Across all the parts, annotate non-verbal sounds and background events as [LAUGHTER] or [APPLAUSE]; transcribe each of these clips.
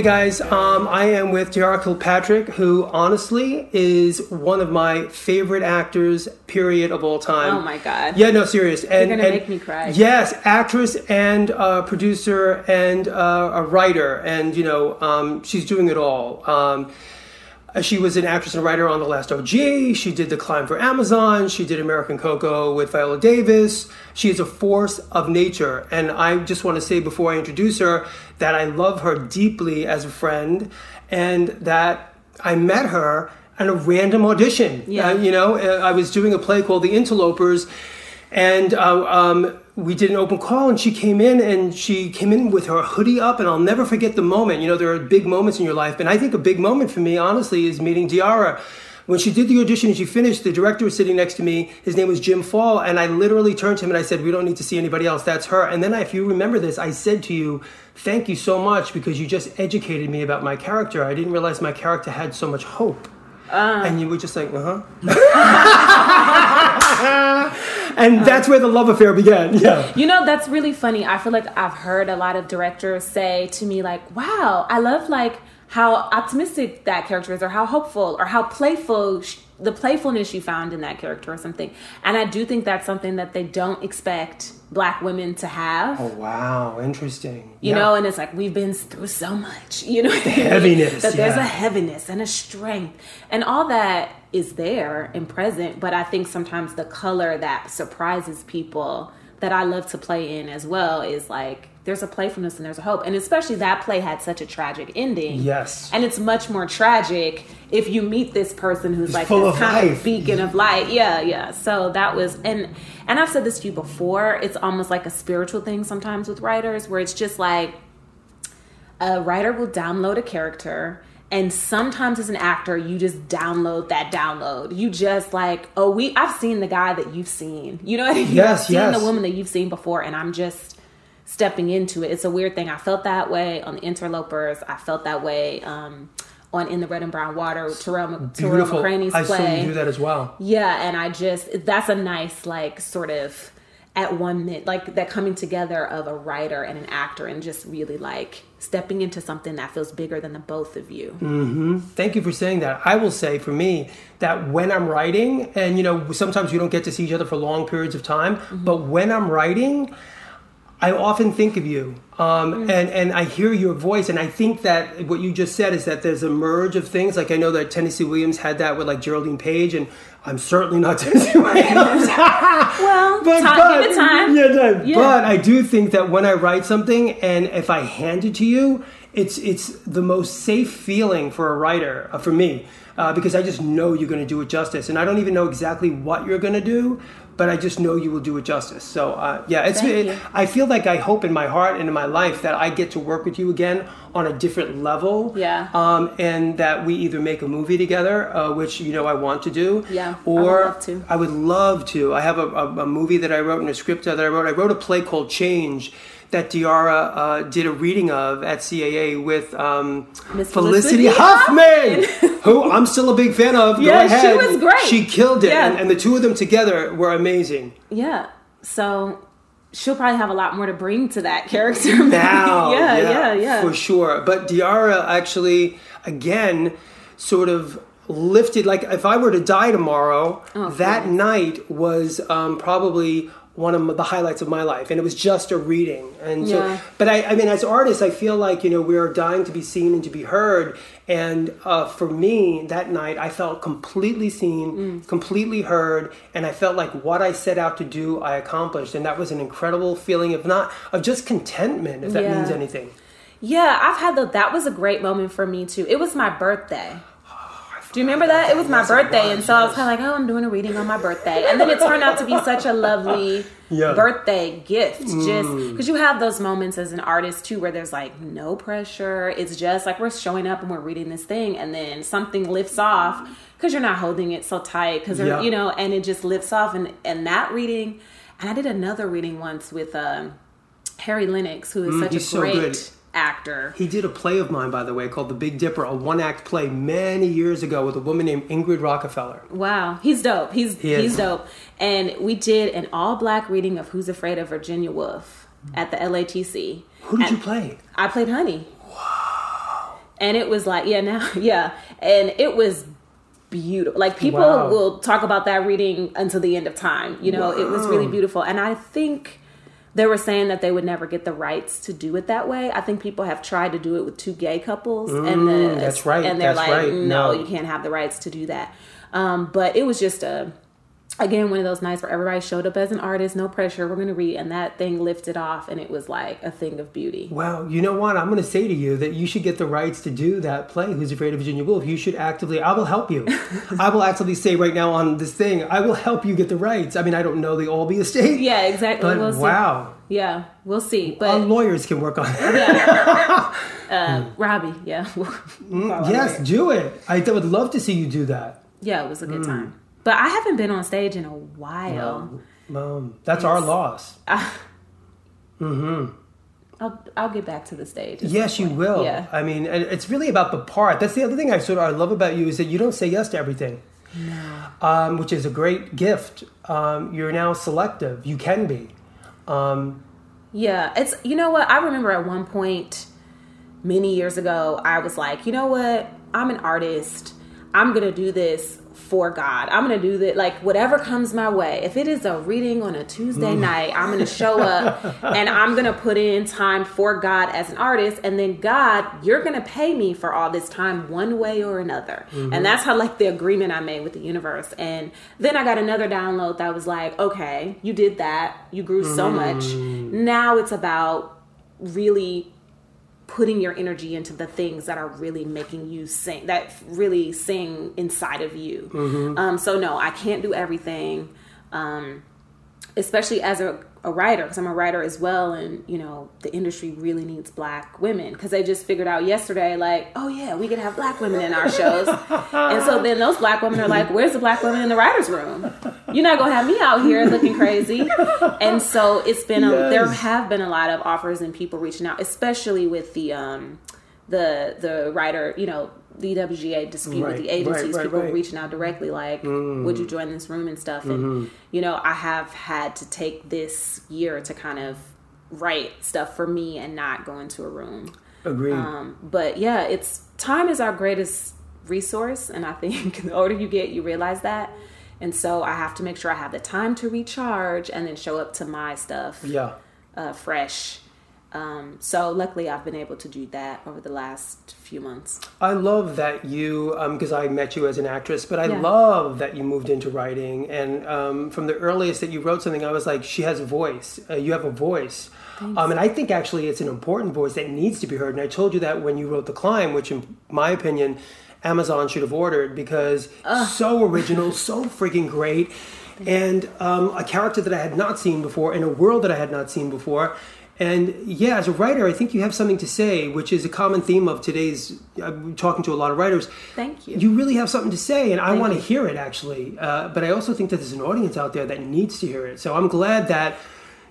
Hey guys, um, I am with Diarra Kilpatrick, who honestly is one of my favorite actors, period, of all time. Oh my god! Yeah, no, serious. And, You're gonna and- make me cry. Yes, actress and uh, producer and uh, a writer, and you know, um, she's doing it all. Um, she was an actress and writer on The Last OG. She did The Climb for Amazon. She did American Koko with Viola Davis. She is a force of nature. And I just want to say before I introduce her that I love her deeply as a friend and that I met her at a random audition. Yeah. Uh, you know, uh, I was doing a play called The Interlopers. And uh, um, we did an open call, and she came in, and she came in with her hoodie up, and I'll never forget the moment. You know, there are big moments in your life, and I think a big moment for me, honestly, is meeting Diarra. When she did the audition and she finished, the director was sitting next to me. His name was Jim Fall, and I literally turned to him and I said, "We don't need to see anybody else. That's her." And then, if you remember this, I said to you, "Thank you so much because you just educated me about my character. I didn't realize my character had so much hope." And you were just like, "Uh huh." [LAUGHS] and that's where the love affair began. Yeah. You know, that's really funny. I feel like I've heard a lot of directors say to me, like, wow, I love like how optimistic that character is, or how hopeful, or how playful sh- the playfulness you found in that character, or something. And I do think that's something that they don't expect black women to have. Oh wow, interesting. You Yeah. know, and it's like we've been through so much, [LAUGHS] you know, the heaviness, that there's yeah. a heaviness and a strength, and all that is there and present. But I think sometimes the color that surprises people that I love to play in as well is like there's a playfulness and there's a hope, and especially that play had such a tragic ending. Yes. and it's much more tragic if you meet this person who's like full this of kind life. of beacon of light. Yeah, yeah. So that was and and I've said this to you before. It's almost like a spiritual thing sometimes with writers, where it's just like a writer will download a character and sometimes as an actor you just download that download you just like oh we i've seen the guy that you've seen you know what i mean Yes, i've seen yes. the woman that you've seen before and i'm just stepping into it it's a weird thing i felt that way on the interlopers i felt that way um, on in the red and brown water tarell, tarell mccraney's I saw you do that as well. yeah, and I just that's a nice like sort of at one minute like that coming together of a writer and an actor and just really like stepping into something that feels bigger than the both of you. Thank you for saying that. I will say for me that when I'm writing, and you know, sometimes we don't get to see each other for long periods of time, Mm-hmm. but when I'm writing, I often think of you, um, Mm. and and I hear your voice, and I think that what you just said is that there's a merge of things. Like I know that Tennessee Williams had that with like Geraldine Page, and I'm certainly not [LAUGHS] Tennessee Williams. [LAUGHS] Well, time, give it time. Yeah, time. Yeah. But I do think that when I write something and if I hand it to you, it's it's the most safe feeling for a writer uh, for me uh, because I just know you're going to do it justice, and I don't even know exactly what you're going to do, but I just know you will do it justice. So uh, yeah, it's. It. I feel like I hope in my heart and in my life that I get to work with you again on a different level. Yeah. Um, and that we either make a movie together, uh, which you know I want to do. Yeah, I Or would love to. I would love to. I have a, a, a movie that I wrote and a script that I wrote. I wrote a play called Change that Diarra uh, did a reading of at CAA with um, Felicity, Felicity Huffman, [LAUGHS] who I'm still a big fan of. Go Yeah, she was great. She killed it. Yeah. And, and the two of them together were amazing. Yeah. So she'll probably have a lot more to bring to that character now. [LAUGHS] yeah, yeah, yeah. For sure. But Diarra actually, again, sort of lifted, like if I were to die tomorrow, Oh, that night was um, probably one of the highlights of my life and it was just a reading and so Yeah. but I, I mean as artists i feel like you know we are dying to be seen and to be heard and uh, for me that night i felt completely seen Mm. completely heard and i felt like what i set out to do i accomplished and that was an incredible feeling of not of just contentment if that Yeah. means anything Yeah, I've had the that was a great moment for me too. It was my birthday. Do you remember that? It was my birthday, and so I was kind of like, "Oh, I'm doing a reading on my birthday," and then it turned out to be such a lovely [LAUGHS] Yeah. birthday gift. Just because you have those moments as an artist too, where there's like no pressure. It's just like we're showing up and we're reading this thing, and then something lifts off because you're not holding it so tight, because Yeah. you know, and it just lifts off. And and that reading, and I did another reading once with um, Harry Lennix, who is such Mm, he's a so great good. Actor. He did a play of mine, by the way, called The Big Dipper, a one act play many years ago with a woman named Ingrid Rockefeller. Wow, he's dope. He's He he's dope. And we did an all black reading of Who's Afraid of Virginia Woolf at the LATC. Who did And you play? I played Honey. Wow. And it was like yeah now [LAUGHS] yeah and it was beautiful like people Wow. will talk about that reading until the end of time you know it was really beautiful and i think they were saying that they would never get the rights to do it that way i think people have tried to do it with two gay couples and the, Mm, that's right, and they're that's like right. no, No. you can't have the rights to do that um, but it was just a again one of those nights where everybody showed up as an artist no pressure we're gonna read and that thing lifted off and it was like a thing of beauty well you know what? I'm going to say to you that you should get the rights to do that play, Who's Afraid of Virginia Woolf. You should actively, I will help you. [LAUGHS] I will actively say right now on this thing, I will help you get the rights. I mean, I don't know the Albee estate. yeah exactly But we'll see. wow, yeah we'll see but our lawyers can work on that. [LAUGHS] uh, robbie yeah [LAUGHS] yes, do it. I would love to see you do that. yeah it was a Mm. good time but i haven't been on stage in a while Um, that's our loss. I'll, I'll get back to the stage Yes, you will. yeah I mean, and it's really about the part. That's the other thing I sort of I love about you is that you don't say yes to everything, um, which is a great gift. Um, you're now selective. You can be. Um, Yeah, it's you know what I remember at one point many years ago I was like, you know what? I'm an artist. I'm going to do this for God. I'm going to do that like whatever comes my way. If it is a reading on a Tuesday mm. night, I'm going to show up [LAUGHS] and I'm going to put in time for God as an artist and then God, you're going to pay me for all this time one way or another. And mm-hmm. that's how like the agreement I made with the universe. And then I got another download that was like, okay, you did that. You grew so mm. much. Now it's about really putting your energy into the things that are really making you sing that really sing inside of you. Um, so no i can't do everything. Um, especially as a, a writer because i'm a writer as well and you know the industry really needs black women. Because they just figured out yesterday like oh yeah we could have black women in our shows. [LAUGHS] And so then those black women are like where's the black women in the writers room? You're not gonna have me out here looking crazy. And so it's been a, there have been a lot of offers and people reaching out especially with the um the the writer you know the WGA dispute with the agencies, right, right, people right. reaching out directly, like, "Would you join this room and stuff?" And Mm-hmm. you know, I have had to take this year to kind of write stuff for me and not go into a room. agreed. Um, but yeah, it's time is our greatest resource, and I think [LAUGHS] the older you get, you realize that. And so I have to make sure I have the time to recharge and then show up to my stuff yeah. uh, fresh. Um, so luckily, I've been able to do that over the last few months. I love that you, because I met you as an actress, but I Yeah. love that you moved into writing. And um, from the earliest that you wrote something, I was like, she has a voice. Uh, you have a voice. Um, and I think actually it's an important voice that needs to be heard. And I told you that when you wrote The Climb, which in my opinion, Amazon should have ordered because so original, so freaking great. And um, a character that I had not seen before in a world that I had not seen before. And yeah, as a writer, I think you have something to say, which is a common theme of today's. I'm talking to a lot of writers. Thank you. You really have something to say, and I want to hear it actually. Uh, but I also think that there's an audience out there that needs to hear it. So I'm glad that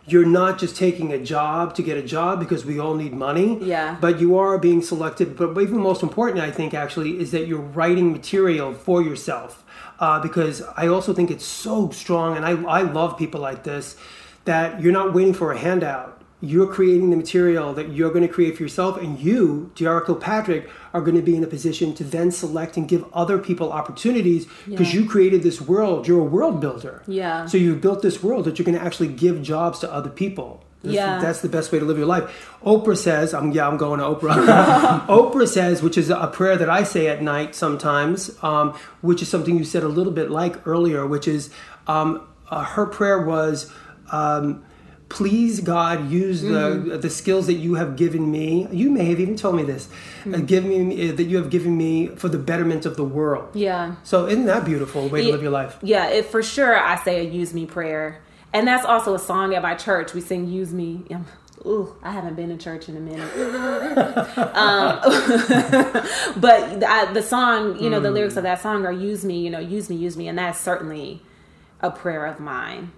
you're not just taking a job to get a job because we all need money. Yeah. But you are being selected. But even most important, I think, actually, is that you're writing material for yourself. Uh, because I also think it's so strong, and I, I love people like this, that you're not waiting for a handout. You're creating the material that you're going to create for yourself, and you, Diarra Kilpatrick, are going to be in a position to then select and give other people opportunities because Yeah. you created this world. You're a world builder. Yeah. So you've built this world that you're going to actually give jobs to other people. That's, Yeah. that's the best way to live your life. Oprah says, I'm, yeah, I'm going to Oprah. [LAUGHS] Oprah says, which is a prayer that I say at night sometimes, um, which is something you said a little bit like earlier, which is um, uh, her prayer was, um, please God, use Mm-hmm. the the skills that you have given me. You may have even told me this, uh, Mm-hmm. give me uh, that you have given me for the betterment of the world. Yeah. So isn't that beautiful way to live your life? Yeah, it, for sure, I say a use me prayer. And that's also a song at my church. We sing use me. Um, Ooh, I haven't been in church in a minute. [LAUGHS] um, [LAUGHS] but I, the song, you know, the lyrics of that song are use me, you know, use me, use me. And that's certainly a prayer of mine.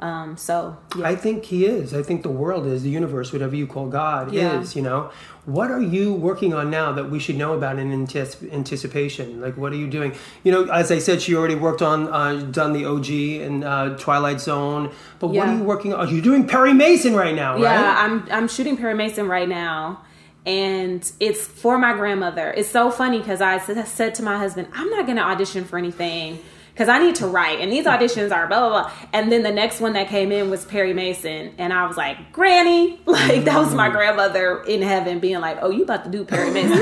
Um, so, yeah. I think he is. I think the world is, the universe, whatever you call God, Yeah. is, you know. What are you working on now that we should know about in antis- anticipation? Like, what are you doing? You know, as I said, she already worked on, uh, done the OG and uh, Twilight Zone. But what are you working on? You're doing Perry Mason right now, Yeah. I'm I'm shooting Perry Mason right now, and it's for my grandmother. It's so funny because I said to my husband, I'm not going to audition for anything because I need to write, and these auditions are blah blah blah. And then the next one that came in was Perry Mason, and I was like, Granny, [LAUGHS] like that was my grandmother in heaven being like, Oh, you about to do Perry [LAUGHS] Mason? [LAUGHS]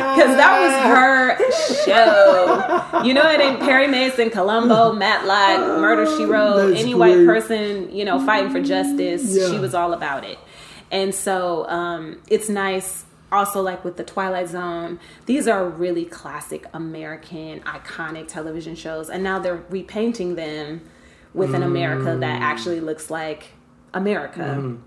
Because that was her show. You know, it ain't Perry Mason, Columbo, Matlock, Murder She Wrote, That's any great. white person, you know, fighting for justice. Yeah. She was all about it. And so um, it's nice also like with the twilight zone these are really classic american iconic television shows and now they're repainting them with an america that mm. actually looks like america. Mm-hmm.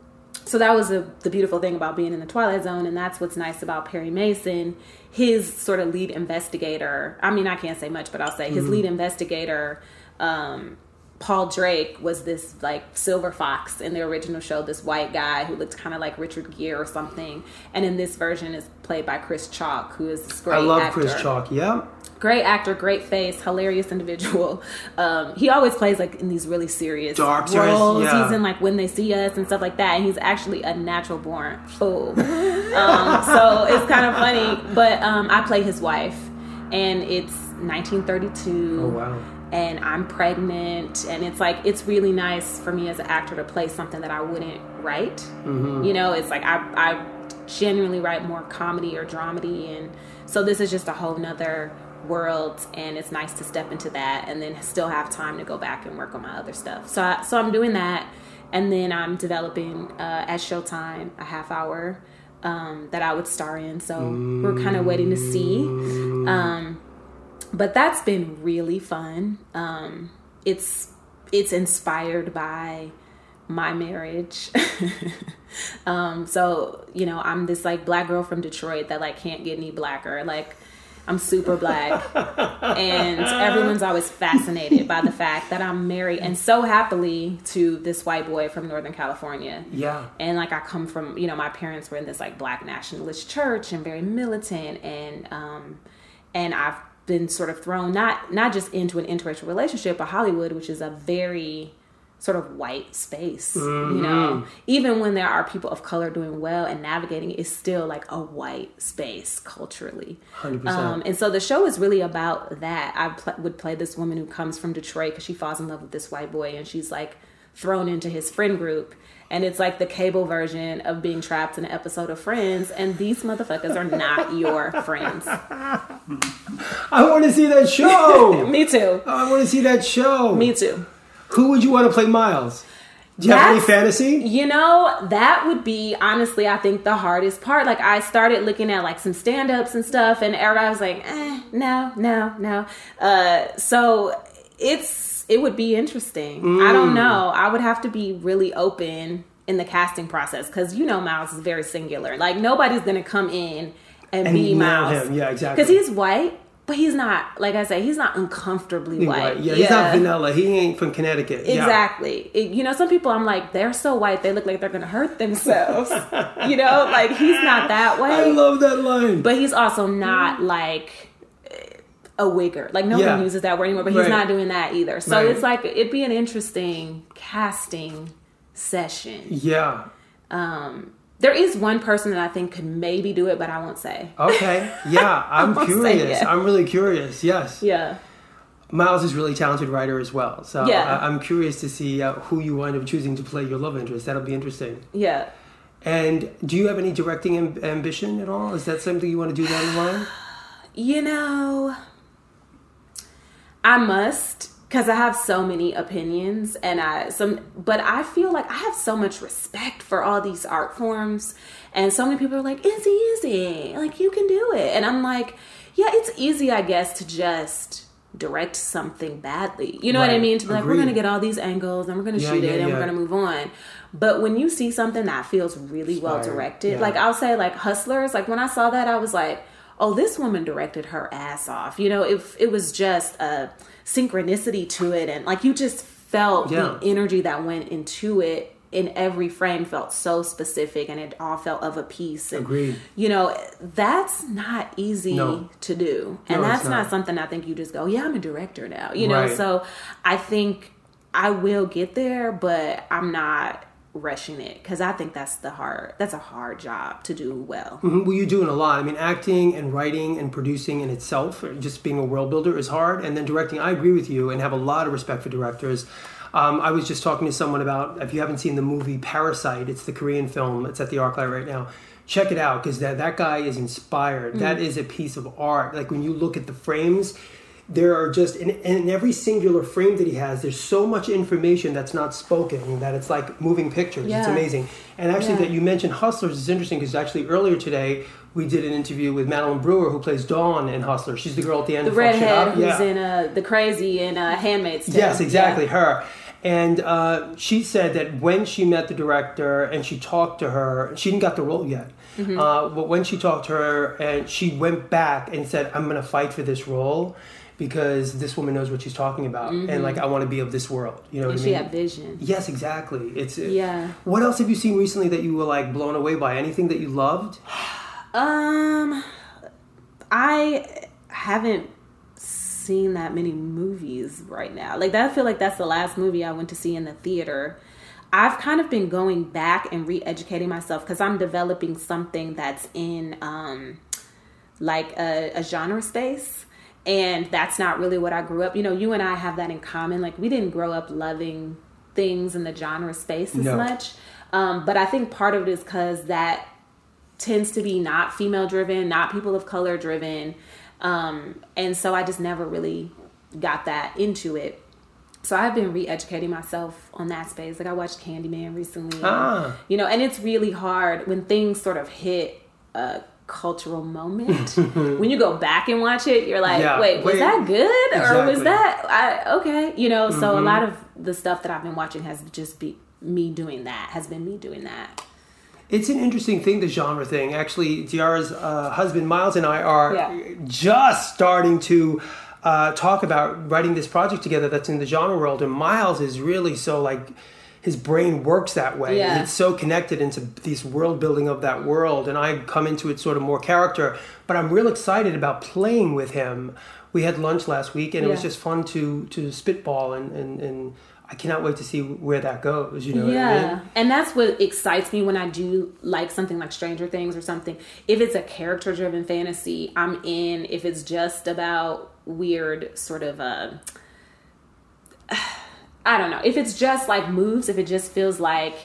So that was a, the beautiful thing about being in the twilight zone and that's what's nice about perry mason. His sort of lead investigator i mean i can't say much but i'll say his mm-hmm. lead investigator um, Paul Drake was this like silver fox in the original show, this white guy who looked kind of like Richard Gere or something. And in this version is played by Chris Chalk, who is this great I love actor. Chris Chalk. Yeah. Great actor, great face, hilarious individual. [LAUGHS] Um, he always plays like in these really serious Dark, roles. yeah. He's in like When They See Us and stuff like that. And he's actually a natural born fool. [LAUGHS] um, so it's kind of funny. But um, I play his wife, and it's 1932 Oh wow. And I'm pregnant, and it's like it's really nice for me as an actor to play something that I wouldn't write. Mm-hmm. You know, it's like I I genuinely write more comedy or dramedy, and so this is just a whole nother world, and it's nice to step into that, and then still have time to go back and work on my other stuff. So I, so I'm doing that, and then I'm developing uh, at Showtime a half hour. Um, that I would star in, so we're kind of waiting to see. Um, but that's been really fun. Um, it's it's inspired by my marriage. [LAUGHS] um, so you know, I'm this like black girl from Detroit that like can't get any blacker. Like I'm super black, and everyone's always fascinated by the fact that I'm married and so happily to this white boy from Northern California Yeah. and like I come from, you know, my parents were in this like black nationalist church and very militant and um and I've been sort of thrown not not just into an interracial relationship, but Hollywood, which is a very sort of white space, you know. Even when there are people of color doing well and navigating it's still like a white space culturally. 100%. Um, and so the show is really about that. I pl- would play this woman who comes from Detroit because she falls in love with this white boy and she's like thrown into his friend group. And it's like the cable version of being trapped in an episode of Friends. And these motherfuckers are not [LAUGHS] your friends. I want to see that show. [LAUGHS] Me too. I want to see that show. Me too. Who would you want to play Miles? Do you have any fantasy? You know, that would be honestly, I think the hardest part. Like, I started looking at like some stand ups and stuff, and everybody was like, eh, no, no, no. Uh, so it's, it would be interesting. I Mm. don't know. I would have to be really open in the casting process because you know, Miles is very singular. Like, nobody's to come in and, And be Miles. him. Yeah, exactly. Because he's white. But he's not, like I say, he's not uncomfortably white. Right. Yeah, he's not vanilla. He ain't from Connecticut. Yeah. Exactly. It- you know, some people I'm like, they're so white, they look like they're gonna hurt themselves. you know, like he's not that [LAUGHS] way. I love that line. but he's also not like a wigger. Like no Yeah. one uses that word anymore, but he's Right. not doing that either. So Right. it's like it'd be an interesting casting session. yeah. Um There is one person that I think could maybe do it, but I won't say. Okay. [LAUGHS] Yeah. I'm curious. I'm really curious. Yes. Yeah. Miles is a really talented writer as well. So Yeah. I- I'm curious to see uh, who you wind up choosing to play your love interest. That'll be interesting. Yeah. And do you have any directing am- ambition at all? Is that something you want to do down the line? [SIGHS] You know, I must because I have so many opinions and I some but I feel like I have so much respect for all these art forms and so many people are like it's easy. Like you can do it. And I'm like yeah it's easy I guess to just direct something badly. You know what I mean? To be like we're gonna get all these angles and we're gonna Yeah, shoot yeah, it and yeah. we're gonna move on. But when you see something that feels really well directed like I'll say like hustlers like when I saw that I was like oh this woman directed her ass off you know if it was just a synchronicity to it and like you just felt Yeah. the energy that went into it in every frame felt so specific and it all felt of a piece and Agreed. you know that's not easy No. to do and No, that's not. not. something i think you just go yeah i'm a director now you know so i think i will get there but i'm not rushing it because I think that's the hard that's a hard job to do well. Mm-hmm. Well, you're doing a lot. I mean, acting and writing and producing in itself, just being a world builder, is hard. And then directing, I agree with you and have a lot of respect for directors. Um, I was just talking to someone about if you haven't seen the movie Parasite, it's the Korean film. It's at the ArcLight right now. Check it out because that that guy is inspired. Mm-hmm. That is a piece of art. Like when you look at the frames there are just in, in every singular frame that he has there's so much information that's not spoken that it's like moving pictures yeah. it's amazing and actually yeah. that you mentioned hustlers is interesting because actually earlier today we did an interview with madeline brewer who plays dawn in hustler she's the girl at the end of the redhead who's yeah. in uh, the crazy in uh, handmaid's tale yes exactly her and uh, she said that when she met the director and she talked to her, she didn't got the role yet. Mm-hmm. Uh, but when she talked to her and she went back and said, "I'm going to fight for this role," because this woman knows what she's talking about mm-hmm. and like i want to be of this world you know and what she I mean? had vision. Yes exactly. It's yeah. What else have you seen recently that you were like blown away by? Anything that you loved? [SIGHS] Um i haven't seen that many movies right now. Like that i feel like that's the last movie i went to see in the theater. I've kind of been going back and re-educating myself because I'm developing something that's in um, like a, a genre space and that's not really what I grew up. You know, you and I have that in common. Like we didn't grow up loving things in the genre space as no. much. Um, but I think part of it is because that tends to be not female driven, not people of color driven. Um, and so I just never really got that into it. So I've been re-educating myself on that space. Like I watched Candyman recently, ah. you know, and it's really hard when things sort of hit a cultural moment. [LAUGHS] when you go back and watch it, you're like, yeah, wait, was wait, that good exactly. or was that I, okay? You know, mm-hmm. so a mm-hmm. lot of the stuff that I've been watching has just be me doing that. Has been me doing that. It's an interesting thing, the genre thing. Actually, Diarra's uh, husband Miles and I are yeah. just starting to uh, talk about writing this project together. That's in the genre world, and Miles is really so like his brain works that way. Yeah. It's so connected into this world building of that world, and I come into it sort of more character. But I'm real excited about playing with him. We had lunch last week, and yeah. it was just fun to to spitball and and. and I cannot wait to see where that goes. You know, yeah, I mean? and that's what excites me when I do like something like Stranger Things or something. If it's a character-driven fantasy, I'm in. If it's just about weird sort of uh, I don't know. If it's just like moves, if it just feels like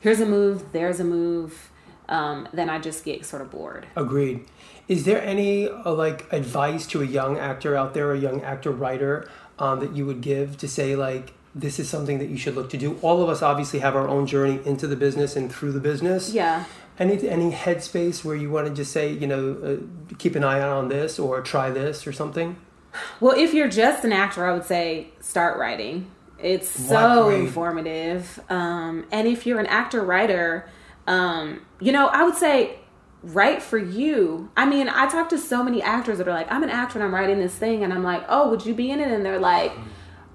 here's a move, there's a move, um, then I just get sort of bored. Agreed. Is there any uh, like advice to a young actor out there, a young actor writer, um, that you would give to say like this is something that you should look to do? All of us obviously have our own journey into the business and through the business. Yeah. Any any headspace where you want to just say you know uh, keep an eye out on this or try this or something? Well, if you're just an actor, I would say start writing it's so informative. Um, and if you're an actor writer, um, you know, I would say write for you. I mean, I talk to so many actors that are like, I'm an actor and I'm writing this thing, and I'm like, oh, would you be in it? And they're like,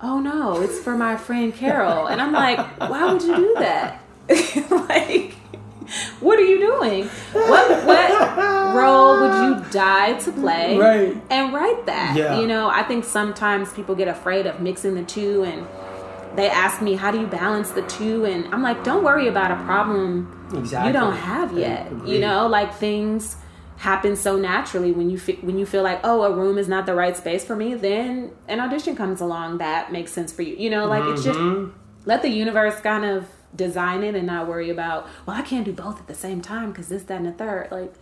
oh no, it's for my friend Carol. And I'm like, why would you do that? [LAUGHS] like, what are you doing? What what role would you die to play? Right. And write that. Yeah. You know, I think sometimes people get afraid of mixing the two and they ask me how do you balance the two and i'm like don't worry about a problem exactly. you don't have yet you know like things happen so naturally when you fi- when you feel like oh a room is not the right space for me then an audition comes along that makes sense for you you know like mm-hmm. it's just mm-hmm. let the universe kind of design it and not worry about well i can't do both at the same time because this that and the third like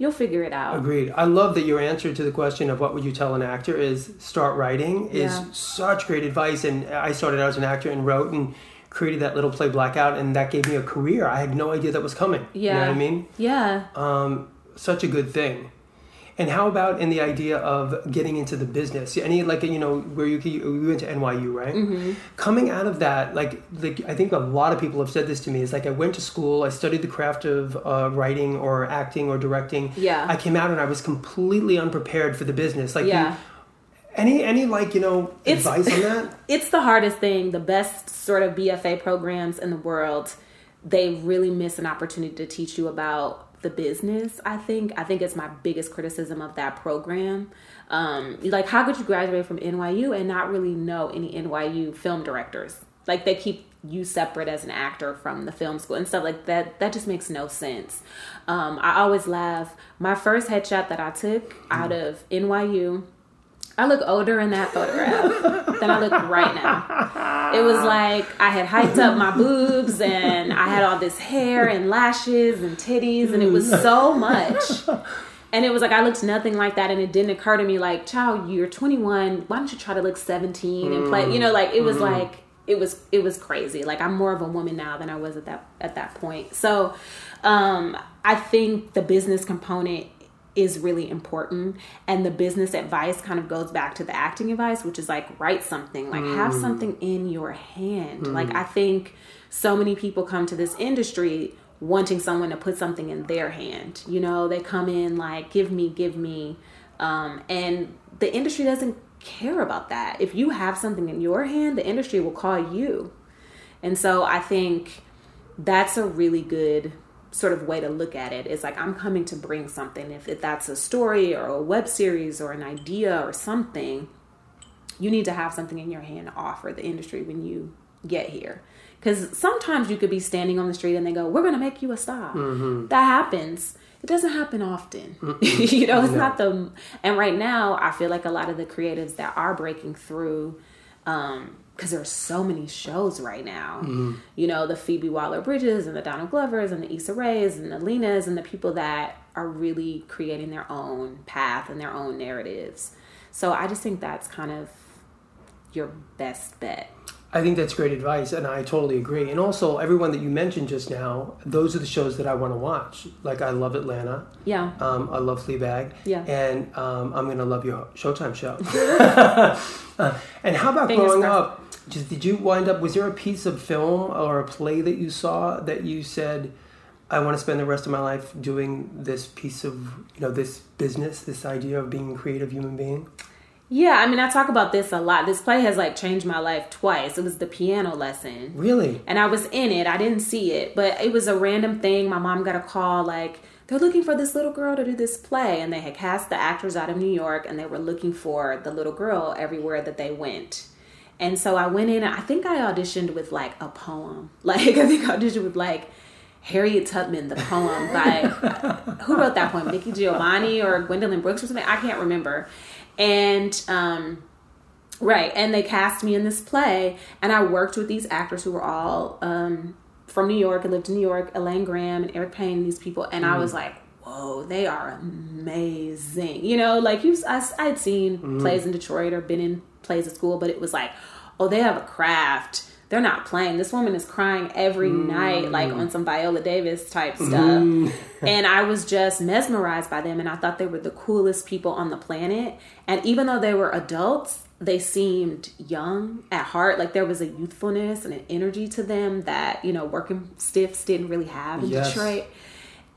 you'll figure it out. Agreed. I love that your answer to the question of what would you tell an actor is start writing is yeah. such great advice. And I started out as an actor and wrote and created that little play blackout, and that gave me a career. I had no idea that was coming. Yeah. You know what I mean? Yeah. Um, such a good thing. And how about in the idea of getting into the business? Any like you know where you you went to NYU, right? Mm-hmm. Coming out of that, like like I think a lot of people have said this to me. Is like I went to school, I studied the craft of uh, writing or acting or directing. Yeah. I came out and I was completely unprepared for the business. Like yeah. Any any like you know it's, advice on that? [LAUGHS] It's the hardest thing. The best sort of BFA programs in the world, they really miss an opportunity to teach you about the business i think i think it's my biggest criticism of that program. Um, like how could you graduate from nyu and not really know any nyu film directors? Like they keep you separate as an actor from the film school and stuff like that that just makes no sense. Um, i always laugh. My first headshot that i took out of nyu i look older in that photograph than i look right now it was like i had hyped up my boobs and i had all this hair and lashes and titties and it was so much and it was like I looked nothing like that, and it didn't occur to me like, "Child, you're 21. Why don't you try to look 17 and play?" You know, like it was Mm-hmm. like it was it was crazy. Like I'm more of a woman now than I was at that at that point. So, um, I think the business component is really important, and the business advice kind of goes back to the acting advice, which is like write something, like have Mm. something in your hand. Like I think so many people come to this industry wanting someone to put something in their hand. You know, they come in like, give me, give me. Um, and the industry doesn't care about that. If you have something in your hand, the industry will call you. And so I think that's a really good sort of way to look at. It's like I'm coming to bring something. If, if that's a story or a web series or an idea or something, you need to have something in your hand to offer the industry when you get here. Because sometimes you could be standing on the street and they go, We're going to make you a star. Mm-hmm. That happens. It doesn't happen often. [LAUGHS] you know, it's not the. And right now, I feel like a lot of the creatives that are breaking through, um, because there are so many shows right now. You know, the Phoebe Waller Bridges and the Donald Glovers and the Issa Rays and the Lenas and the people that are really creating their own path and their own narratives. So I just think that's kind of your best bet. I think that's great advice, and I totally agree. And also, everyone that you mentioned just now, those are the shows that I want to watch. Like, I love Atlanta. Yeah. Um, I love Fleabag. Yeah. And um, I'm going to love your Showtime show. [LAUGHS] [LAUGHS] Uh, and how about Fingers growing crossed. up? Just did you wind up? Was there a piece of film or a play that you saw that you said, "I want to spend the rest of my life doing this piece of you know this business, this idea of being a creative human being"? Yeah, I mean, I talk about this a lot. This play has like changed my life twice. It was the piano lesson. Really? and I was in it. I didn't see it, but it was a random thing. My mom got a call like they're looking for this little girl to do this play, and they had cast the actors out of New York, and they were looking for the little girl everywhere that they went. And so I went in. I think I auditioned with like a poem. [LAUGHS] Like I think I auditioned with like Harriet Tubman, the poem by [LAUGHS] who wrote that poem? Nikki Giovanni or Gwendolyn Brooks or something? I can't remember. And um, Right, and they cast me in this play, and I worked with these actors who were all um, from New York and lived in New York, Elaine Graham and Eric Payne, these people, and I was like, whoa, they are amazing. You know, like you, I, I'd seen plays in Detroit or been in plays at school, but it was like, oh, they have a craft. They're not playing. This woman is crying every mm. night, like on some Viola Davis type mm-hmm. stuff. [LAUGHS] and I was just mesmerized by them, and I thought they were the coolest people on the planet. And even though they were adults, they seemed young at heart. Like there was a youthfulness and an energy to them that, you know, working stiffs didn't really have in Yes. Detroit.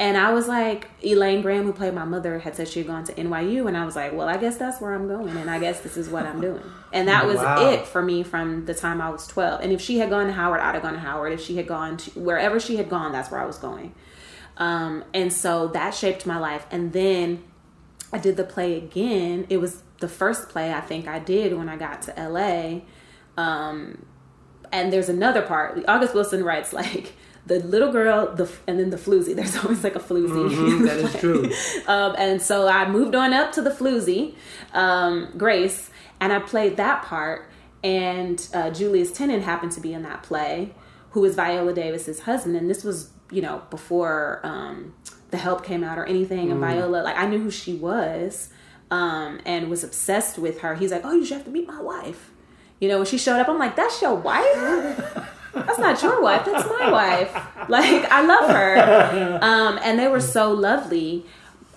And I was like, Elaine Graham, who played my mother, had said she had gone to NYU. And I was like, well, I guess that's where I'm going. And I guess this is what I'm doing. And that was Wow. it for me from the time I was 12. And if she had gone to Howard, I'd have gone to Howard. If she had gone to wherever she had gone, that's where I was going. Um, and so that shaped my life. And then I did the play again. It was the first play I think I did when I got to LA. Um, and there's another part. August Wilson writes like the little girl, the and then the floozy. [LAUGHS] There's always like a floozy. Mhm, that is [LAUGHS] true. um, and so I moved on up to the floozy, um, Grace, and I played that part. And uh, Julius Tennon happened to be in that play, who was Viola Davis's husband. And this was, you know, before um, The Help came out or anything. And Viola, like, I knew who she was um, and was obsessed with her. He's like, oh, you should have to meet my wife. You know, when she showed up, I'm like, that's your wife? [LAUGHS] That's not your wife. That's my wife. Like, I love her. Um, and they were so lovely.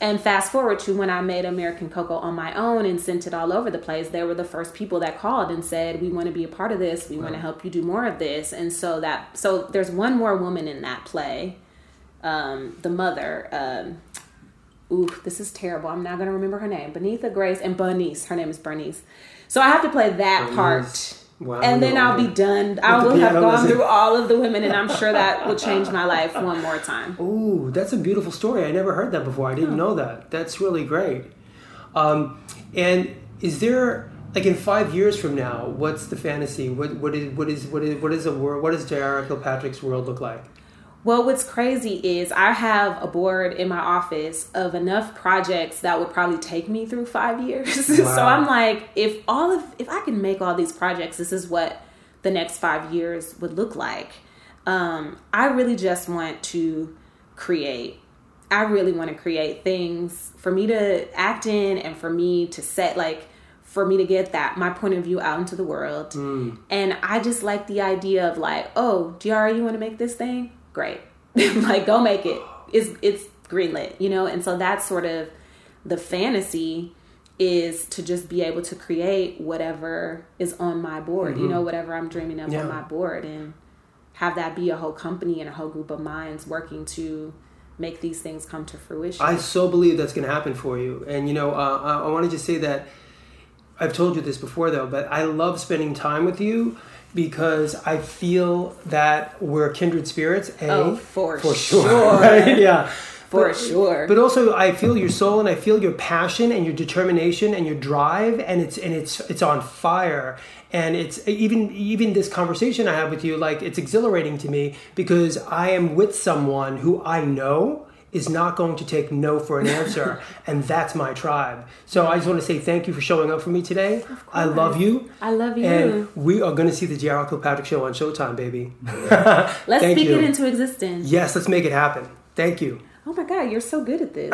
And fast forward to when I made American Koko on my own and sent it all over the place, they were the first people that called and said, "We want to be a part of this. We want to help you do more of this." And so that so there's one more woman in that play, um, the mother. Um, ooh, this is terrible. I'm not going to remember her name. Benitha Grace and Bernice. Her name is Bernice. So I have to play that part. Wow, and then I'll be done. I will have gone through all of the women, and I'm sure that will change my life one more time. [LAUGHS] Ooh, that's a beautiful story. I never heard that before. I didn't know that. That's really great. Um, and is there like in five years from now, what's the fantasy? What what is what is what is what is a world? What does. Kilpatrick's world look like? Well, what's crazy is I have a board in my office of enough projects that would probably take me through five years. [LAUGHS] Wow. so I'm like, if all of if I can make all these projects, this is what the next five years would look like. Um, I really just want to create. I really want to create things for me to act in and for me to set like for me to get that my point of view out into the world. Mm. And I just like the idea of like, oh, Diarra, you want to make this thing? Great. [LAUGHS] like go make it. It's it's greenlit, you know? And so that's sort of the fantasy is to just be able to create whatever is on my board, mm-hmm. you know, whatever I'm dreaming of yeah. on my board and have that be a whole company and a whole group of minds working to make these things come to fruition. I so believe that's going to happen for you. And, you know, uh, I, I want to just say that I've told you this before though, but I love spending time with you because I feel that we're kindred spirits. A, oh, for, for sure. sure. [LAUGHS] Right? Yeah. For but, sure. But also I feel your soul and I feel your passion and your determination and your drive and it's and it's it's on fire. And it's even even this conversation I have with you, like it's exhilarating to me because I am with someone who I know is not going to take no for an answer, [LAUGHS] and that's my tribe. So I just want to say thank you for showing up for me today. I love you. I love you. And we are going to see the Diarra Kilpatrick show on Showtime, baby. [LAUGHS] [LAUGHS] let's speak you. it into existence. Yes, let's make it happen. Thank you. Oh my God, you're so good at this.